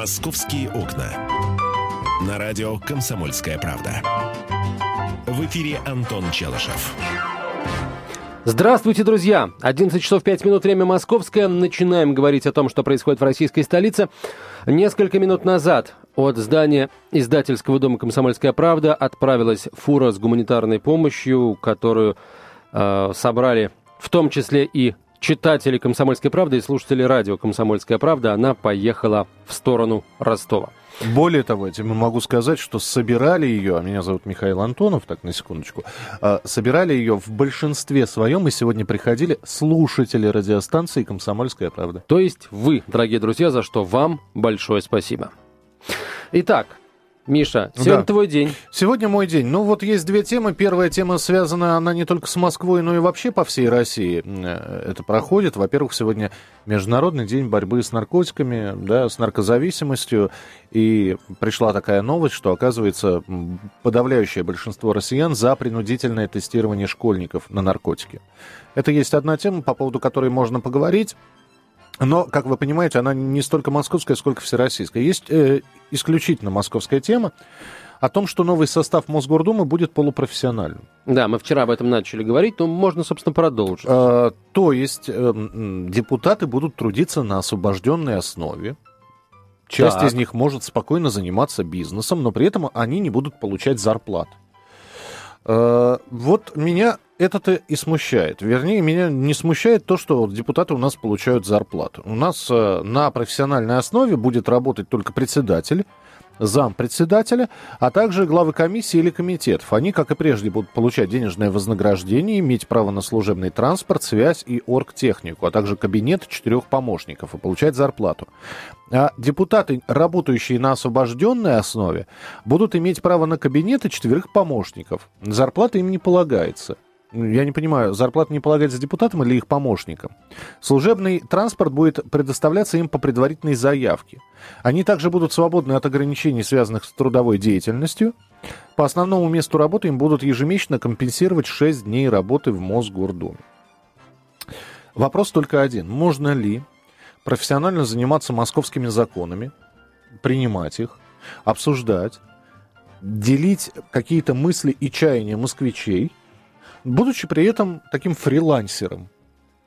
«Московские окна». На радио «Комсомольская правда». В эфире Антон Челышев. Здравствуйте, друзья! 11 часов 5 минут, время московское. Начинаем говорить о том, что происходит в российской столице. Несколько минут назад от здания издательского дома «Комсомольская правда» отправилась фура с гуманитарной помощью, которую э, собрали в том числе и читатели «Комсомольской правды» и слушатели радио «Комсомольская правда». Она поехала в сторону Ростова. Более того, я тебе могу сказать, что собирали ее, а меня зовут Михаил Антонов, так, на секундочку, а, собирали ее в большинстве своем, и сегодня приходили слушатели радиостанции «Комсомольская правда». То есть вы, дорогие друзья, за что вам большое спасибо. Итак, Миша, сегодня да. твой день. Сегодня мой день. Ну вот есть две темы. Первая тема связана, она не только с Москвой, но и вообще по всей России э, это проходит. Во-первых, сегодня Международный день борьбы с наркотиками, да, с наркозависимостью. И пришла такая новость, что, оказывается, подавляющее большинство россиян за принудительное тестирование школьников на наркотики. Это есть одна тема, по поводу которой можно поговорить. Но, как вы понимаете, она не столько московская, сколько всероссийская. Есть э, исключительно московская тема о том, что новый состав Мосгордумы будет полупрофессиональным. Да, мы вчера об этом начали говорить, но можно, собственно, продолжить. А, то есть э, депутаты будут трудиться на освобожденной основе. Часть так. из них может спокойно заниматься бизнесом, но при этом они не будут получать зарплат. Э, вот меня это-то и смущает. Вернее, меня не смущает то, что депутаты у нас получают зарплату. У нас э, на профессиональной основе будет работать только председатель, зам председателя, а также главы комиссии или комитетов. Они, как и прежде, будут получать денежное вознаграждение, иметь право на служебный транспорт, связь и оргтехнику, а также кабинет четырех помощников и получать зарплату. А депутаты, работающие на освобожденной основе, будут иметь право на кабинеты четверых помощников. Зарплата им не полагается. Я не понимаю, зарплата не полагается депутатам или их помощникам? Служебный транспорт будет предоставляться им по предварительной заявке. Они также будут свободны от ограничений, связанных с трудовой деятельностью. По основному месту работы им будут ежемесячно компенсировать 6 дней работы в Мосгордуме. Вопрос только один. Можно ли профессионально заниматься московскими законами, принимать их, обсуждать, делить какие-то мысли и чаяния москвичей – будучи при этом таким фрилансером.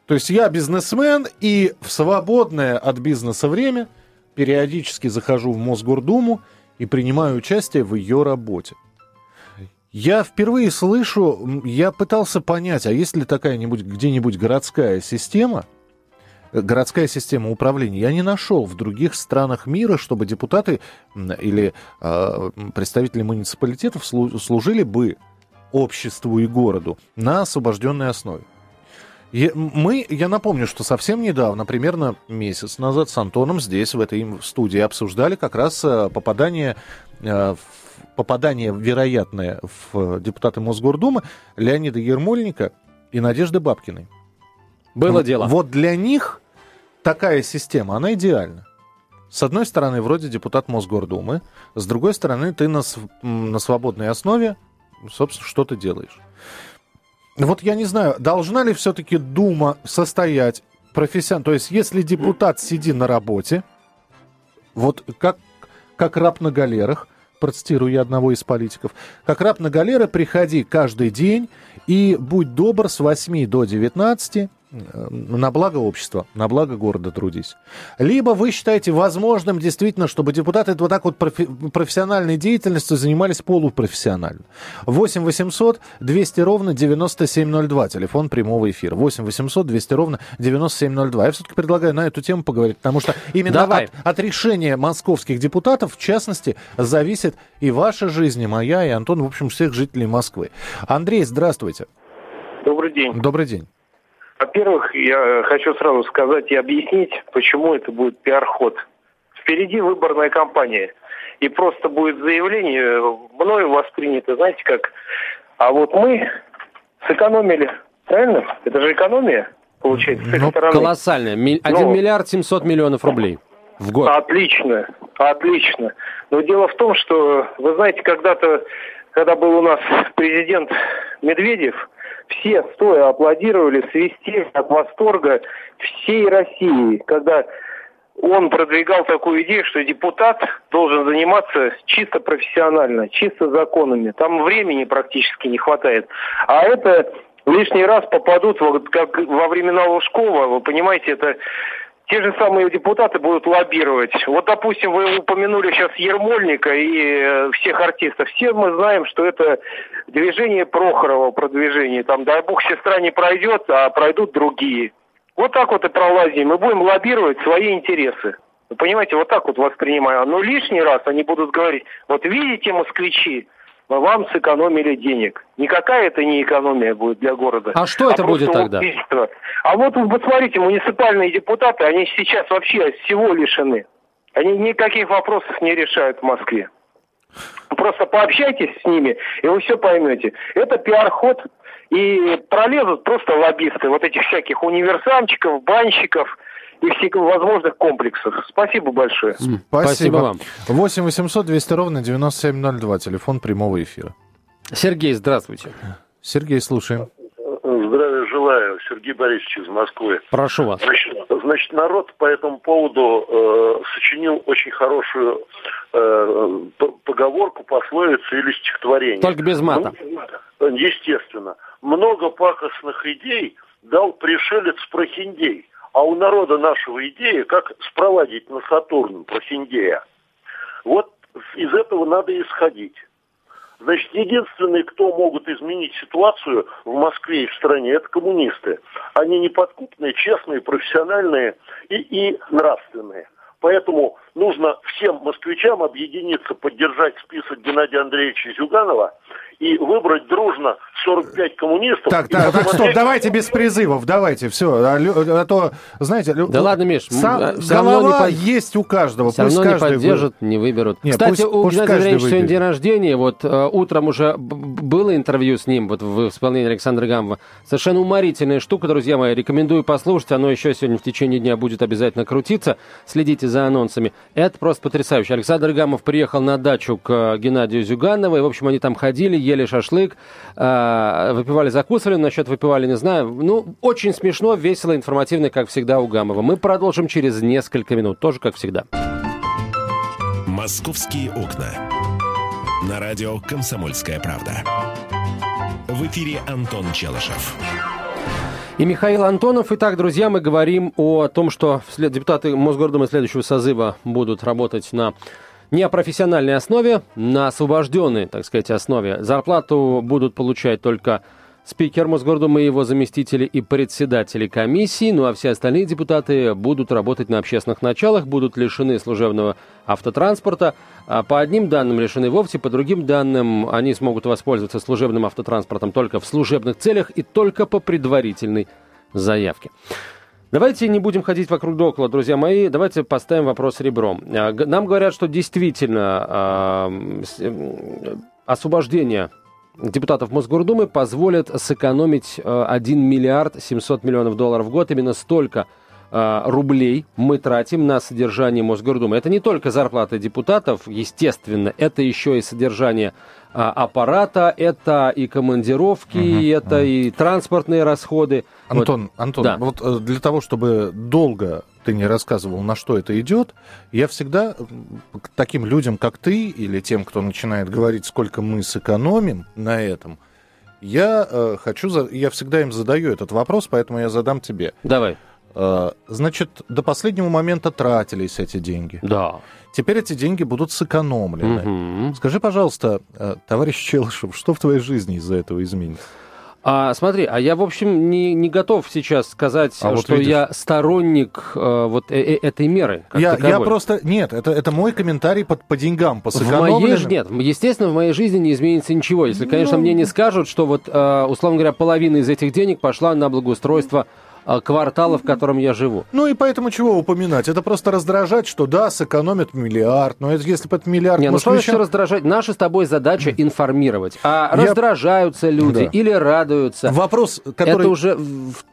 То есть я бизнесмен, и в свободное от бизнеса время периодически захожу в Мосгордуму и принимаю участие в ее работе. Я впервые слышу, я пытался понять, а есть ли такая-нибудь где-нибудь городская система, городская система управления. Я не нашел в других странах мира, чтобы депутаты или э, представители муниципалитетов служили бы обществу и городу на освобожденной основе. Мы, я напомню, что совсем недавно, примерно месяц назад, с Антоном здесь, в этой студии, обсуждали как раз э, попадание, э, попадание вероятное в депутаты Мосгордумы Леонида Ермольника и Надежды Бабкиной. Было вот, дело. Вот для них такая система, она идеальна. С одной стороны, вроде депутат Мосгордумы, с другой стороны, ты на, на свободной основе собственно, что ты делаешь. Вот я не знаю, должна ли все-таки Дума состоять профессионально, то есть если депутат сидит на работе, вот как, как раб на галерах, процитирую я одного из политиков, как раб на галеры приходи каждый день и будь добр с 8 до 19 Э, на благо общества, на благо города трудись. Либо вы считаете возможным действительно, чтобы депутаты вот так вот профи- профессиональной деятельностью занимались полупрофессионально. 8 800 200 ровно 9702, телефон прямого эфира. 8 800 200 ровно 9702. Я все-таки предлагаю на эту тему поговорить, потому что именно от, от решения московских депутатов, в частности, зависит и ваша жизнь, и моя, и Антон, в общем, всех жителей Москвы. Андрей, здравствуйте. Добрый день. Добрый день. Во-первых, я хочу сразу сказать и объяснить, почему это будет пиар-ход. Впереди выборная кампания. И просто будет заявление, мною воспринято, знаете как, а вот мы сэкономили, правильно? Это же экономия, получается, с ну, стороны. Колоссальная. 1 Но... миллиард 700 миллионов рублей в год. Отлично, отлично. Но дело в том, что, вы знаете, когда-то, когда был у нас президент Медведев, все стоя аплодировали, свистели от восторга всей России, когда он продвигал такую идею, что депутат должен заниматься чисто профессионально, чисто законами. Там времени практически не хватает. А это лишний раз попадут, вот как во времена Лужкова, вы понимаете, это те же самые депутаты будут лоббировать. Вот, допустим, вы упомянули сейчас Ермольника и э, всех артистов. Все мы знаем, что это движение Прохорова, продвижение. Там, дай бог, сестра не пройдет, а пройдут другие. Вот так вот и пролазим. Мы будем лоббировать свои интересы. Вы понимаете, вот так вот воспринимаю. Но лишний раз они будут говорить, вот видите, москвичи, мы вам сэкономили денег. Никакая это не экономия будет для города. А что это а будет тогда? Убийство. А вот вы посмотрите, муниципальные депутаты, они сейчас вообще всего лишены. Они никаких вопросов не решают в Москве. Просто пообщайтесь с ними, и вы все поймете. Это пиар-ход, и пролезут просто лоббисты вот этих всяких универсамчиков, банщиков – и всех возможных комплексов. Спасибо большое. Спасибо, Спасибо вам. 8 800 200 ровно 9702, телефон прямого эфира. Сергей, здравствуйте. Сергей, слушаем. Здравия желаю, Сергей Борисович из Москвы. Прошу вас. Значит, значит народ по этому поводу э, сочинил очень хорошую э, поговорку, пословицу или стихотворение. Только без мата. Ну, естественно. Много пакостных идей дал пришелец Прохиндей. А у народа нашего идея, как спроводить на Сатурн Прохиндея. Вот из этого надо исходить. Значит, единственные, кто могут изменить ситуацию в Москве и в стране, это коммунисты. Они неподкупные, честные, профессиональные и, и нравственные. Поэтому нужно всем москвичам объединиться, поддержать список Геннадия Андреевича Зюганова и выбрать дружно 45 коммунистов. Так, так, так, стоп, давайте без призывов, давайте, все. А, а то, знаете... Да ладно, Миш, сам, все равно не под... есть у каждого. Все равно не поддержат, вы... не выберут. Нет, Кстати, пусть, у Геннадия Андреевича сегодня день рождения, вот э, утром уже было интервью с ним, вот в исполнении Александра Гамова. Совершенно уморительная штука, друзья мои, рекомендую послушать, оно еще сегодня в течение дня будет обязательно крутиться. Следите за анонсами. Это просто потрясающе. Александр Гамов приехал на дачу к э, Геннадию Зюганову, и, в общем, они там ходили, ели шашлык, э, выпивали, закусывали, насчет выпивали не знаю. Ну, очень смешно, весело, информативно, как всегда у Гамова. Мы продолжим через несколько минут, тоже как всегда. «Московские окна». На радио «Комсомольская правда». В эфире Антон Челышев. И Михаил Антонов. Итак, друзья, мы говорим о том, что депутаты Мосгордумы следующего созыва будут работать на не о профессиональной основе, на освобожденной, так сказать, основе. Зарплату будут получать только спикер Мосгордумы и его заместители и председатели комиссии, ну а все остальные депутаты будут работать на общественных началах, будут лишены служебного автотранспорта. А по одним данным лишены вовсе, по другим данным они смогут воспользоваться служебным автотранспортом только в служебных целях и только по предварительной заявке. Давайте не будем ходить вокруг да около, друзья мои. Давайте поставим вопрос ребром. А, нам говорят, что действительно э, освобождение депутатов Мосгордумы позволит сэкономить 1 миллиард 700 миллионов долларов в год. Именно столько рублей мы тратим на содержание Мосгордумы. Это не только зарплата депутатов, естественно, это еще и содержание а, аппарата, это и командировки, угу, это угу. и транспортные расходы. Антон, вот, Антон, да. вот э, для того, чтобы долго ты не рассказывал, на что это идет, я всегда к таким людям, как ты, или тем, кто начинает говорить, сколько мы сэкономим на этом, я э, хочу, я всегда им задаю этот вопрос, поэтому я задам тебе. Давай. Э, значит, до последнего момента тратились эти деньги. Да. Теперь эти деньги будут сэкономлены. Угу. Скажи, пожалуйста, э, товарищ Челышев, что в твоей жизни из-за этого изменится? А, смотри, а я, в общем, не, не готов сейчас сказать, а что вот я сторонник э, вот э, э, этой меры. Я, я просто... Нет, это, это мой комментарий по, по деньгам, по сэкономленным. В моей, нет, естественно, в моей жизни не изменится ничего. Если, конечно, ну... мне не скажут, что вот, э, условно говоря, половина из этих денег пошла на благоустройство квартала, в котором я живу. Ну и поэтому чего упоминать? Это просто раздражать, что да, сэкономят миллиард, но это, если бы это миллиард... Не, ну что значит раздражать? Наша с тобой задача информировать. А я... раздражаются люди да. или радуются. Вопрос, который... Это уже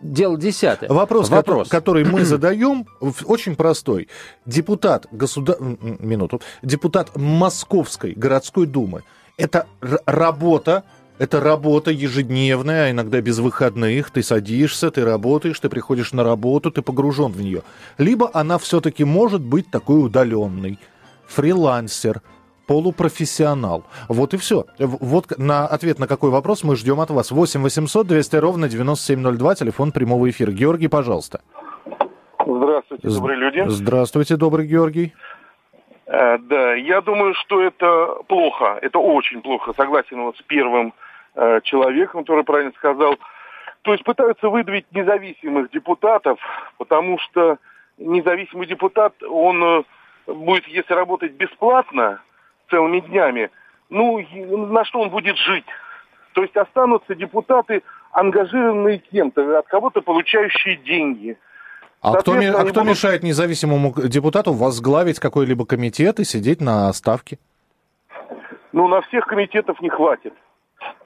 дело десятое. Вопрос, Вопрос. Который, который мы задаем, очень простой. Депутат государ... Минуту. Депутат Московской городской думы. Это работа это работа ежедневная, а иногда без выходных. Ты садишься, ты работаешь, ты приходишь на работу, ты погружен в нее. Либо она все-таки может быть такой удаленной. Фрилансер, полупрофессионал. Вот и все. Вот на ответ на какой вопрос мы ждем от вас. 8 800 200 ровно 9702, телефон прямого эфира. Георгий, пожалуйста. Здравствуйте, добрые люди. Здравствуйте, добрый Георгий. Э, да, я думаю, что это плохо, это очень плохо. Согласен вот с первым э, человеком, который правильно сказал. То есть пытаются выдавить независимых депутатов, потому что независимый депутат, он э, будет, если работать бесплатно целыми днями, ну, на что он будет жить? То есть останутся депутаты, ангажированные кем-то, от кого-то получающие деньги – а кто, а кто будут... мешает независимому депутату возглавить какой-либо комитет и сидеть на ставке? Ну, на всех комитетов не хватит.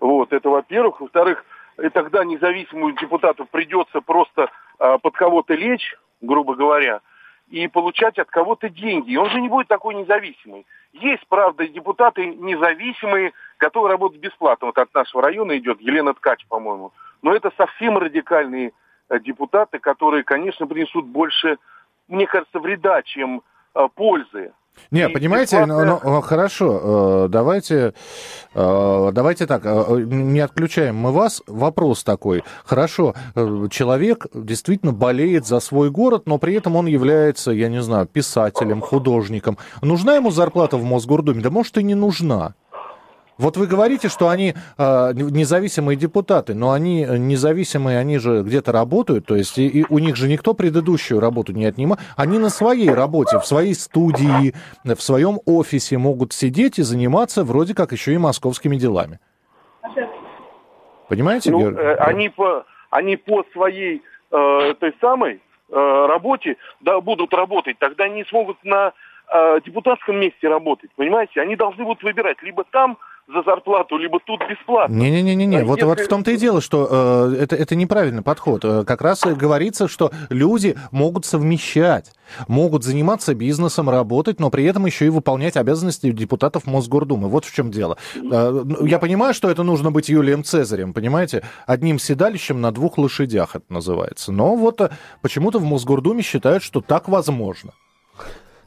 Вот, это во-первых. Во-вторых, и тогда независимому депутату придется просто а, под кого-то лечь, грубо говоря, и получать от кого-то деньги. И он же не будет такой независимый. Есть, правда, депутаты независимые, которые работают бесплатно. Вот от нашего района идет Елена Ткач, по-моему. Но это совсем радикальные Э, депутаты, которые, конечно, принесут больше, мне кажется, вреда, чем э, пользы. Не, и понимаете, ситуация... ну, ну, хорошо, э, давайте, давайте так, не отключаем мы вас. Вопрос такой. Хорошо, человек действительно болеет за свой город, но при этом он является, я не знаю, писателем, художником. Нужна ему зарплата в Мосгордуме? Да может и не нужна. Вот вы говорите, что они э, независимые депутаты, но они независимые, они же где-то работают, то есть и, и у них же никто предыдущую работу не отнимает. Они на своей работе, в своей студии, в своем офисе могут сидеть и заниматься вроде как еще и московскими делами. Понимаете, ну, Э, они, по, они по своей э, той самой э, работе да, будут работать, тогда они смогут на э, депутатском месте работать, понимаете? Они должны будут выбирать либо там, за зарплату, либо тут бесплатно. Не-не-не, а вот, если... вот в том-то и дело, что э, это, это неправильный подход. Э, как раз говорится, что люди могут совмещать, могут заниматься бизнесом, работать, но при этом еще и выполнять обязанности депутатов Мосгордумы. Вот в чем дело. Э, ну, я понимаю, что это нужно быть Юлием Цезарем, понимаете? Одним седалищем на двух лошадях это называется. Но вот э, почему-то в Мосгордуме считают, что так возможно.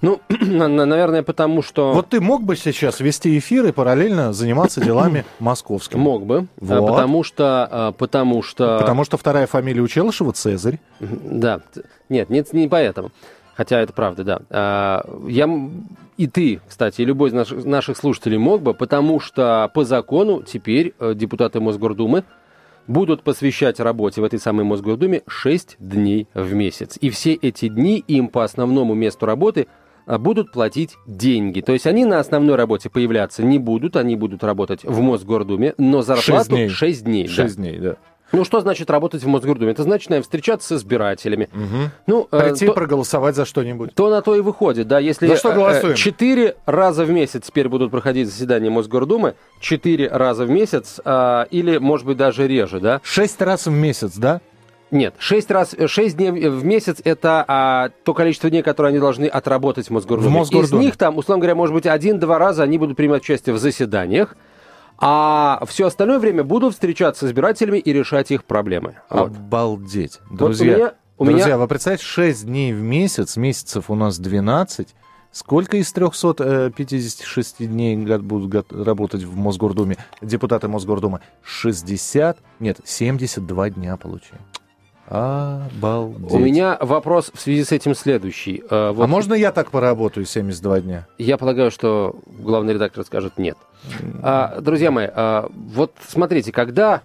Ну, наверное, потому что... Вот ты мог бы сейчас вести эфир и параллельно заниматься делами московскими? Мог бы, а, вот. потому что... А, потому что... Потому что вторая фамилия у Челышева Цезарь. Да, нет, нет, не поэтому. Хотя это правда, да. А, я и ты, кстати, и любой из наших, наших слушателей мог бы, потому что по закону теперь э, депутаты Мосгордумы будут посвящать работе в этой самой Мосгордуме 6 дней в месяц. И все эти дни им по основному месту работы – будут платить деньги. То есть они на основной работе появляться не будут, они будут работать в Мосгордуме, но зарплату 6 дней. 6 дней. 6 да. дней, да. Ну, что значит работать в Мосгордуме? Это значит, наверное, встречаться с избирателями. Угу. Ну, э, Прийти э, то, проголосовать за что-нибудь. То на то и выходит, да. Если за что голосуем? Четыре раза в месяц теперь будут проходить заседания Мосгордумы, четыре раза в месяц, э, или, может быть, даже реже, да? Шесть раз в месяц, да? Нет, 6, раз, 6 дней в месяц это а, то количество дней, которые они должны отработать в Мосгордуме. В Мосгордуме. Из них там, условно говоря, может быть, один-два раза они будут принимать участие в заседаниях, а все остальное время будут встречаться с избирателями и решать их проблемы. Вот. Обалдеть. Друзья, вот у меня, у друзья меня... вы представляете, 6 дней в месяц, месяцев у нас 12, Сколько из 356 э, дней будут работать в Мосгордуме депутаты Мосгордумы? 60, нет, 72 дня получаем. Обалдеть. У меня вопрос в связи с этим следующий. А, вот... а можно я так поработаю 72 дня? Я полагаю, что главный редактор скажет нет. А, друзья мои, а, вот смотрите, когда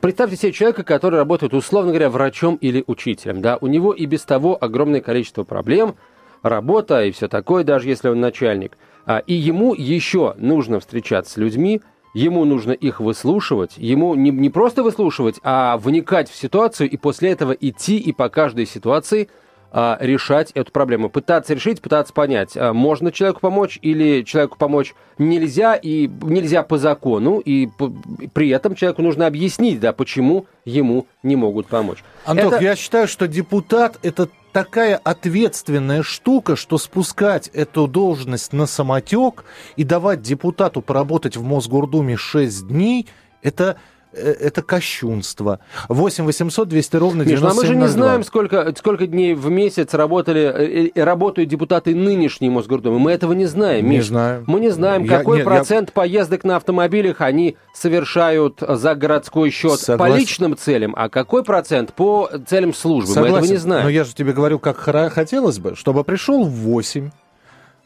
Представьте себе человека, который работает, условно говоря, врачом или учителем. Да? У него и без того огромное количество проблем, работа и все такое, даже если он начальник. А, и ему еще нужно встречаться с людьми, ему нужно их выслушивать, ему не, не просто выслушивать, а вникать в ситуацию и после этого идти и по каждой ситуации а, решать эту проблему. Пытаться решить, пытаться понять, а, можно человеку помочь или человеку помочь нельзя, и нельзя по закону, и по, при этом человеку нужно объяснить, да, почему ему не могут помочь. Антох, это... я считаю, что депутат – это такая ответственная штука, что спускать эту должность на самотек и давать депутату поработать в Мосгордуме 6 дней – Это это кощунство. 8 800 200 ровно 9702. Миш, ну а мы же не знаем, сколько, сколько дней в месяц работали, э, э, работают депутаты нынешней Мосгордумы. Мы этого не знаем, Не Миш. знаю. Мы не знаем, Я- какой нет, процент поездок на автомобилях они совершают за городской счет Согласен. по личным целям, а какой процент по целям службы. Мы этого не знаем. Но я же тебе говорю, как хотелось бы, чтобы пришел в 8,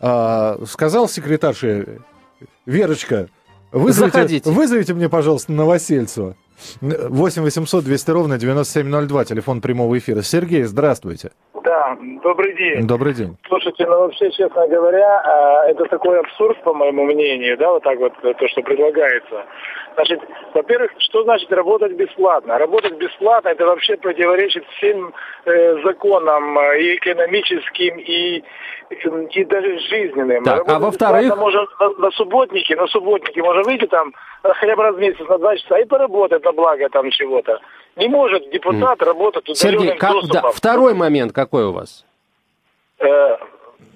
а, сказал секретарше, Верочка, вызовите, Заходите. вызовите мне, пожалуйста, Новосельцева. 8 800 200 ровно 9702, телефон прямого эфира. Сергей, здравствуйте. Да, добрый день. Добрый день. Слушайте, ну вообще, честно говоря, а, это такой абсурд, по моему мнению, да, вот так вот, э, то, что предлагается. Значит, во-первых, что значит работать бесплатно? Работать бесплатно, это вообще противоречит всем э, законам э, и экономическим, и, и даже жизненным. Так, а Работать во-вторых? Можно на, на субботнике, на субботнике можно выйти там э, хотя бы раз в месяц на два часа и поработать на благо там чего-то. Не может депутат работать удаленным Сергей, как- да, второй момент какой у вас? Э,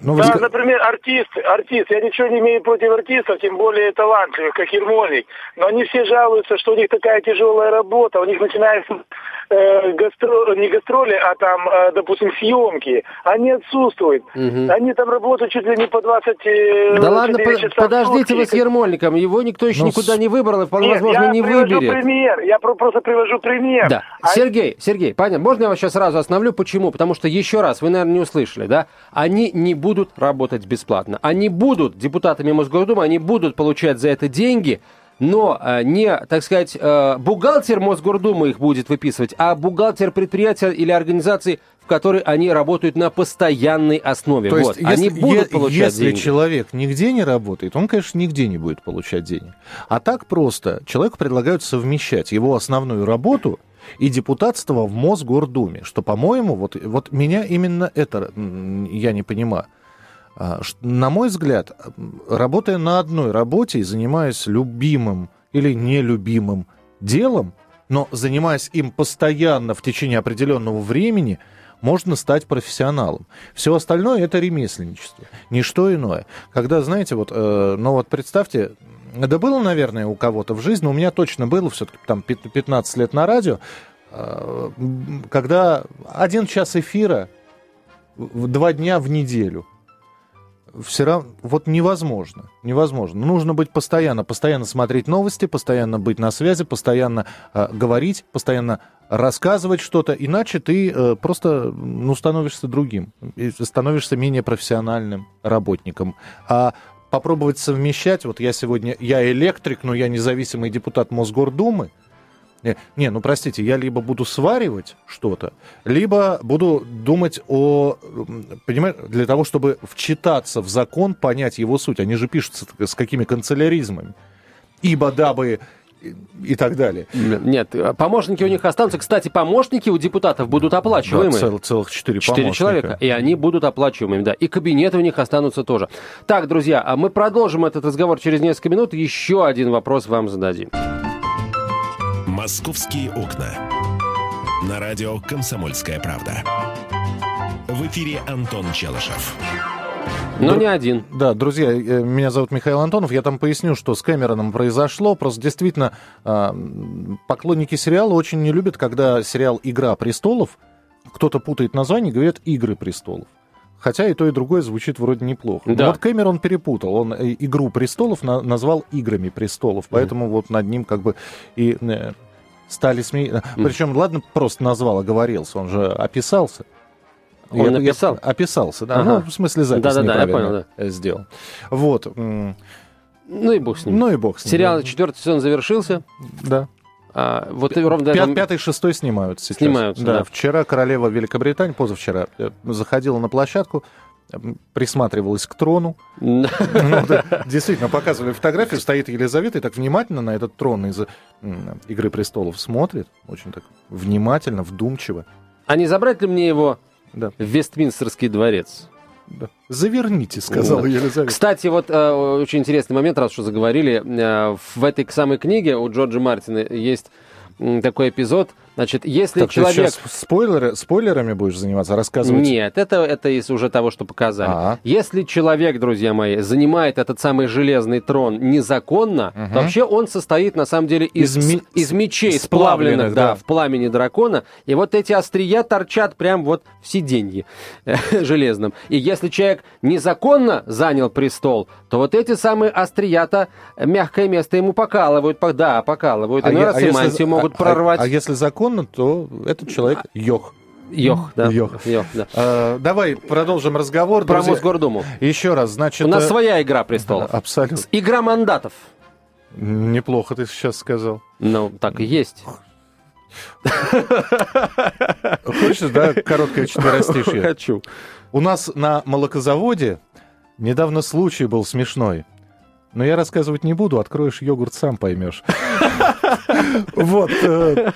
Ну, вы да, ска- например, артист, артист, я ничего не имею против артистов, тем более талантливых, как Ермольник, но они все жалуются, что у них такая тяжелая работа, у них начинаются э, гастро- не гастроли, а там, э, допустим, съемки, они отсутствуют, Мгм. они там работают чуть ли не по 20 э, Да ладно, 24 по- часа подождите вы с Ермольником, его никто еще Ну, никуда с- не выбрал и вполне Нет, возможно я не привожу выберет. пример, я про- просто привожу пример. Да. А Сергей, Сергей, понятно. Можно я вас сейчас сразу остановлю? Почему? Потому что, еще раз, вы, наверное, не услышали, да? Они не будут работать бесплатно. Они будут депутатами Мосгордумы, они будут получать за это деньги, но э, не, так сказать, э, бухгалтер Мосгордумы их будет выписывать, а бухгалтер предприятия или организации, в которой они работают на постоянной основе. То вот. есть, они если, будут получать если деньги. человек нигде не работает, он, конечно, нигде не будет получать денег. А так просто человеку предлагают совмещать его основную работу и депутатство в Мосгордуме, что, по-моему, вот, вот меня именно это я не понимаю. А, На мой взгляд, работая на одной работе и занимаясь любимым или нелюбимым делом, но занимаясь им постоянно в течение определенного времени, можно стать профессионалом. Все остальное это ремесленничество, ничто иное. Когда, знаете, вот, э, ну вот представьте, да было, наверное, у кого-то в жизни, у меня точно было, все-таки там пят- 15 лет на радио, э, когда один час эфира два дня в неделю. Все равно, вот невозможно, невозможно. Ну, Нужно быть постоянно, постоянно смотреть новости, постоянно быть на связи, постоянно э, говорить, постоянно рассказывать что-то, иначе ты э, просто, ну, становишься другим, становишься менее профессиональным работником. А попробовать совмещать, вот я сегодня, я электрик, но я независимый депутат Мосгордумы, не, не, ну простите, я либо буду сваривать что-то, либо буду думать о, понимаешь, для того, чтобы вчитаться в закон, понять его суть. Они же пишутся с какими канцеляризмами. Ибо, дабы и- так далее. Нет, помощники у них останутся. Кстати, помощники у депутатов будут Да, оплачиваемые. цел- целых четыре Четыре человека, и они будут оплачиваемыми, да. И кабинеты у них останутся тоже. Так, друзья, а мы продолжим этот разговор через несколько минут. Еще один вопрос вам зададим. «Московские окна». На радио «Комсомольская правда». В эфире Антон Челышев. Но Дру- не один. Да, друзья, э, меня зовут Михаил Антонов. Я там поясню, что с Кэмероном произошло. Просто действительно а, поклонники сериала очень не любят, когда сериал «Игра престолов» кто-то путает название и говорит «Игры престолов». Хотя и то, и другое звучит вроде неплохо. Но Да. вот Кэмерон перепутал. Он э, «Игру престолов» на- назвал «Играми престолов». Поэтому вот над ним как бы и э, стали смеяться. Причем, ладно, просто назвал, оговорился. Он же описался. Он написал? описался, да. Ага. Ну, в смысле, запись Да-да-да, я неправильно понял, э, сделал. Вот. Ну и бог с ним. Ну и бог с ним. Сериал да. четвертый сезон завершился. Да. А, вот и ровно Пят- этого- Пятый, шестой снимаются сейчас. Снимаются, да. Вчера королева Великобритании, позавчера, э, заходила на площадку, э, присматривалась к трону. Ну, да, Действительно, показывали фотографию, стоит Елизавета и так внимательно на этот трон из «Игры престолов» смотрит. Очень так внимательно, вдумчиво. А не забрать ли мне его Да. в Вестминстерский дворец? Заверните, сказала. Елизавета. Кстати, вот э, очень интересный момент, раз что заговорили. Э, в этой самой книге у Джорджа Мартина есть такой эпизод, Значит, если так человек... Ты спойлеры, спойлерами будешь заниматься, рассказывать? Нет, это, это из уже того, что показали. А-а. Если человек, друзья мои, занимает этот самый железный трон незаконно, угу. то вообще он состоит, на самом деле, из, из, ми... из мечей, сплавленных, сплавленных да, да, в пламени дракона, и вот эти острия торчат прям вот в сиденье железном. И если человек незаконно занял престол, то вот эти самые острия-то мягкое место ему покалывают, да, покалывают, а, раз а и если, могут а, прорвать. А, а если законно, то этот человек йох. Йох, да. Йох. Йох да. А, давай продолжим разговор. Про друзья. Мосгордуму. Еще раз, значит... У нас э... своя игра престолов. Абсолютно. Игра мандатов. Неплохо ты сейчас сказал. Ну, так и есть. Хочешь, да, короткое четверостишье? Хочу. У нас на молокозаводе недавно случай был смешной. Но я рассказывать не буду, откроешь йогурт, сам поймешь. Вот. Э,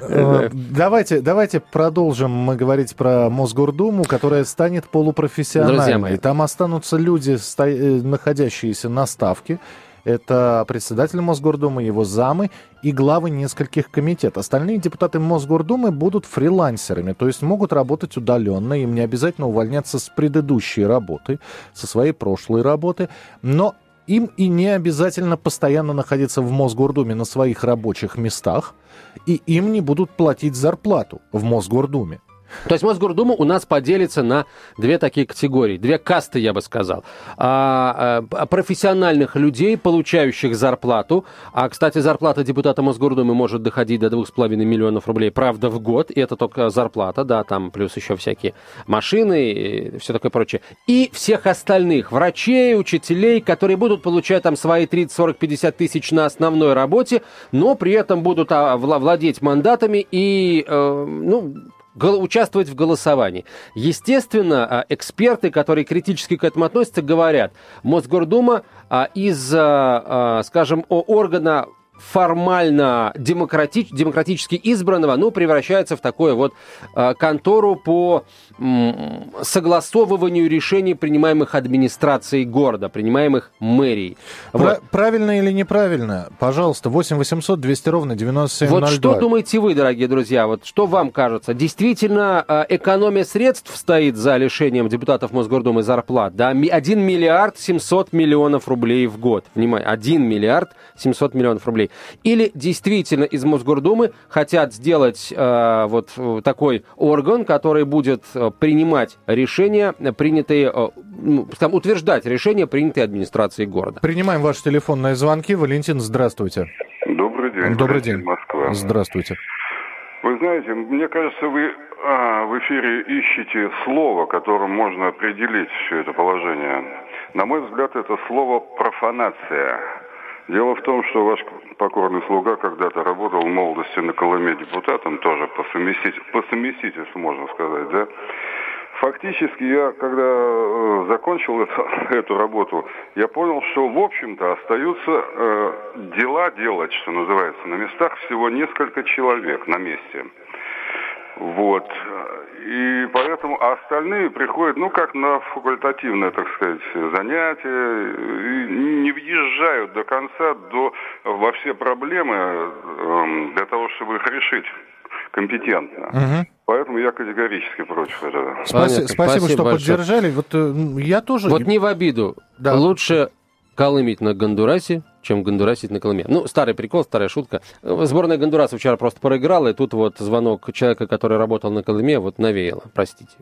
э, давайте, давайте продолжим мы говорить про Мосгордуму, которая станет полупрофессиональной. Там останутся люди, э, находящиеся на ставке. Это председатель Мосгордумы, его замы и главы нескольких комитетов. Остальные депутаты Мосгордумы будут фрилансерами, то есть могут работать удаленно, им не обязательно увольняться с предыдущей работы, со своей прошлой работы, но им и не обязательно постоянно находиться в Мосгордуме на своих рабочих местах, и им не будут платить зарплату в Мосгордуме. То есть Мосгордума у нас поделится на две такие категории, две касты, я бы сказал. А, а, профессиональных людей, получающих зарплату. А, кстати, зарплата депутата Мосгордумы может доходить до 2,5 миллионов рублей, правда, в год. И это только зарплата, да, там плюс еще всякие машины и все такое прочее. И всех остальных, врачей, учителей, которые будут получать там свои 30, 40, 50 тысяч на основной работе, но при этом будут а, владеть мандатами и, э, ну, участвовать в голосовании. Естественно, а, эксперты, которые критически к этому относятся, говорят, Мосгордума а, из, а, скажем, органа формально демократич, демократически избранного, ну, превращается в такую вот контору по согласовыванию решений, принимаемых администрацией города, принимаемых мэрией. Про- вот. Правильно или неправильно? Пожалуйста, 8 800 200 ровно 9702. Вот что думаете вы, дорогие друзья? Вот что вам кажется? Действительно, э, экономия средств стоит за лишением депутатов Мосгордумы зарплат, да? 1 миллиард 700 миллионов рублей в год. Внимание, 1 миллиард 700 миллионов рублей. Или действительно из Мосгордумы хотят сделать э, вот такой орган, который будет э, принимать решения, принятые, э, ну, там, утверждать решения, принятые администрацией города. Принимаем ваши телефонные звонки. Валентин, здравствуйте. Добрый день. Добрый день. Москва. Здравствуйте. Вы знаете, мне кажется, вы а, в эфире ищете слово, которым можно определить все это положение. На мой взгляд, это слово профанация. Дело в том, что ваш покорный слуга когда-то работал в молодости на Колыме депутатом, тоже по, совместитель, по совместительству, можно сказать, да. Фактически я, когда э, закончил это, эту работу, я понял, что, в общем-то, остаются э, дела делать, что называется, на местах всего несколько человек на месте. Вот. И поэтому а остальные приходят, ну, как на факультативное, так сказать, занятие, и не въезжают до конца до, во все проблемы э, для того, чтобы их решить компетентно. Угу. Поэтому я категорически против этого. Спасибо, спасибо, что большое. поддержали. Вот э, я тоже. Вот не в обиду. Да. Лучше колымить на Гондурасе, чем гондурасить на Колыме. Ну, старый прикол, старая шутка. Сборная Гондураса вчера просто проиграла, и тут вот звонок человека, который работал на Колыме, вот навеяло, простите.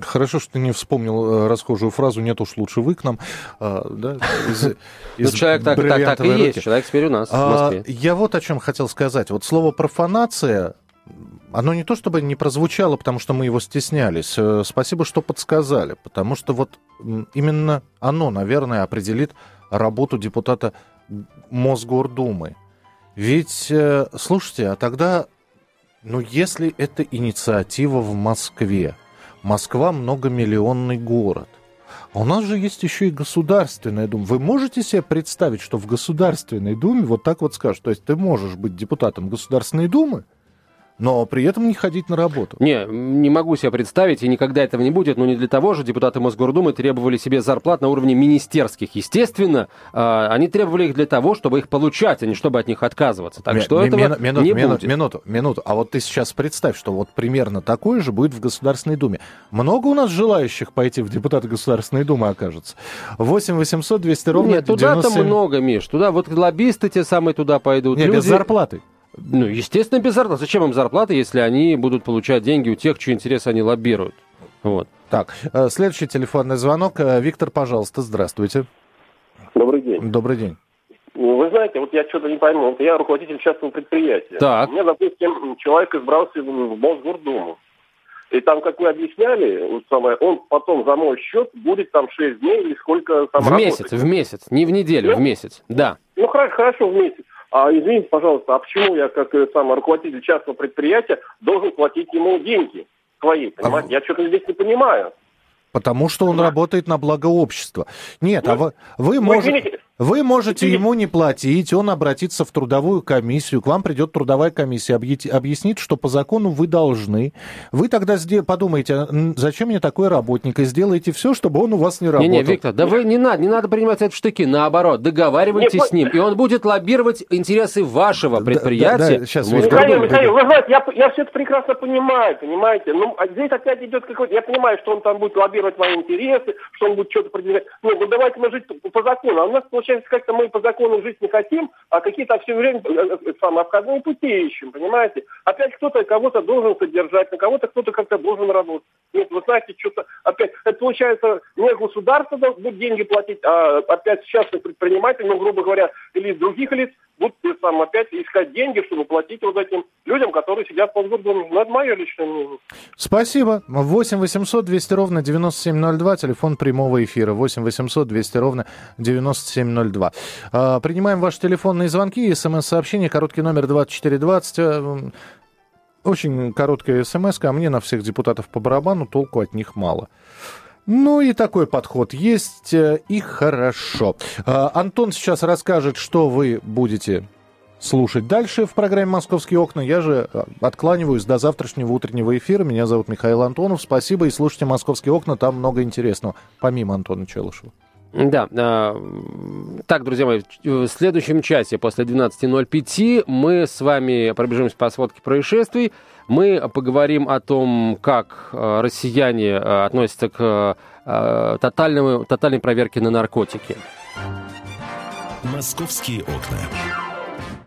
Хорошо, что ты не вспомнил э, расхожую фразу «нет уж лучше вы к нам». А, да, из, из ну, человек так, так, так и руки. есть, человек теперь у нас а, в Москве. Я вот о чем хотел сказать. Вот слово «профанация» оно не то чтобы не прозвучало, потому что мы его стеснялись. Э, спасибо, что подсказали, потому что вот именно оно, наверное, определит работу депутата Мосгордумы. Ведь, э, слушайте, а тогда, ну, если это инициатива в Москве, Москва многомиллионный город, а у нас же есть еще и Государственная Дума. Вы можете себе представить, что в Государственной Думе вот так вот скажут, то есть ты можешь быть депутатом Государственной Думы, но при этом не ходить на работу. Не, не могу себе представить, и никогда этого не будет, но не для того же депутаты Мосгордумы требовали себе зарплат на уровне министерских. Естественно, э, они требовали их для того, чтобы их получать, а не чтобы от них отказываться. Так что этого минуту, не минуту, будет. Минуту, минуту. А вот ты сейчас представь, что вот примерно такое же будет в Государственной Думе. Много у нас желающих пойти в депутаты Государственной Думы окажется? 8 800 200 ровно Нет, туда-то 97... много, Миш. Туда вот лоббисты те самые туда пойдут. Нет, Люди... без зарплаты. Ну, естественно, без зарплаты. Зачем им зарплаты, если они будут получать деньги у тех, чьи интересы они лоббируют? Вот. Так, э, следующий телефонный звонок. Э, Виктор, пожалуйста, здравствуйте. Добрый день. Добрый день. Ну, Вы знаете, вот я что-то не пойму. Вот я руководитель частного предприятия. Так. У меня, допустим, человек избрался в Мосгордуму. И там, как вы объясняли, вот самое, он потом за мой счет будет там 6 дней или сколько там В работать. месяц, в месяц. Не в неделю, Да? в месяц. Да. Ну, хорошо, хорошо, в месяц. А извините, пожалуйста, а почему я, как э, самый руководитель частного предприятия, должен платить ему деньги свои, понимаете? Я что-то здесь не понимаю. Потому что он работает на благо общества. Нет, а вы, вы, Ну, мож- вы можете ему не платить, он обратится в трудовую комиссию, к вам придет трудовая комиссия, объяснит, что по закону вы должны. Вы тогда подумаете, а, зачем мне такой работник, и сделаете все, чтобы он у вас не работал. Не-не, Виктор, да вы не надо, не надо принимать это в штыки. Наоборот, договаривайтесь Нет, с ним, и он будет лоббировать интересы вашего Да, предприятия. да, да, щас, в Виктор. Михаил, Михаил, вы знаете, я, я все это прекрасно понимаю, понимаете? Ну, а здесь опять идет какой-то... Я понимаю, что он там будет лоббировать мои интересы, что он будет что-то продвигать. Нет, ну давайте мы жить по, закону. А у нас, получается, как-то мы по закону жить не хотим, а какие-то все время э, э, самые обходные пути ищем, понимаете? Опять кто-то кого-то должен содержать, на кого-то кто-то как-то должен работать. Нет, вы знаете, что-то опять... Это получается, не государство будет деньги платить, а опять частный предприниматель, ну, грубо говоря, или из других лиц будут э, сам опять искать деньги, чтобы платить вот этим людям, которые сидят в Мосгордуме. Ну, это мое личное мнение. Спасибо. 8 800 200 ровно 9702, телефон прямого эфира. 8 800 200 ровно 9702. А, принимаем ваши телефонные звонки, смс-сообщения, короткий номер 2420. э, Очень короткая смс, а мне на всех депутатов по барабану толку от них мало. Ну и такой подход есть, э, и хорошо. А, Антон сейчас расскажет, что вы будете слушать дальше в программе «Московские окна». Я же э, откланиваюсь до завтрашнего утреннего эфира. Меня зовут Михаил Антонов. Спасибо и слушайте «Московские окна». Там много интересного, помимо Антона Челышева. Да. а, Так, друзья мои, в следующем часе после 12.05 мы с вами пробежимся по сводке происшествий. Мы поговорим о том, как а, россияне относятся к тотальному, тотальной проверке на наркотики. «Московские окна».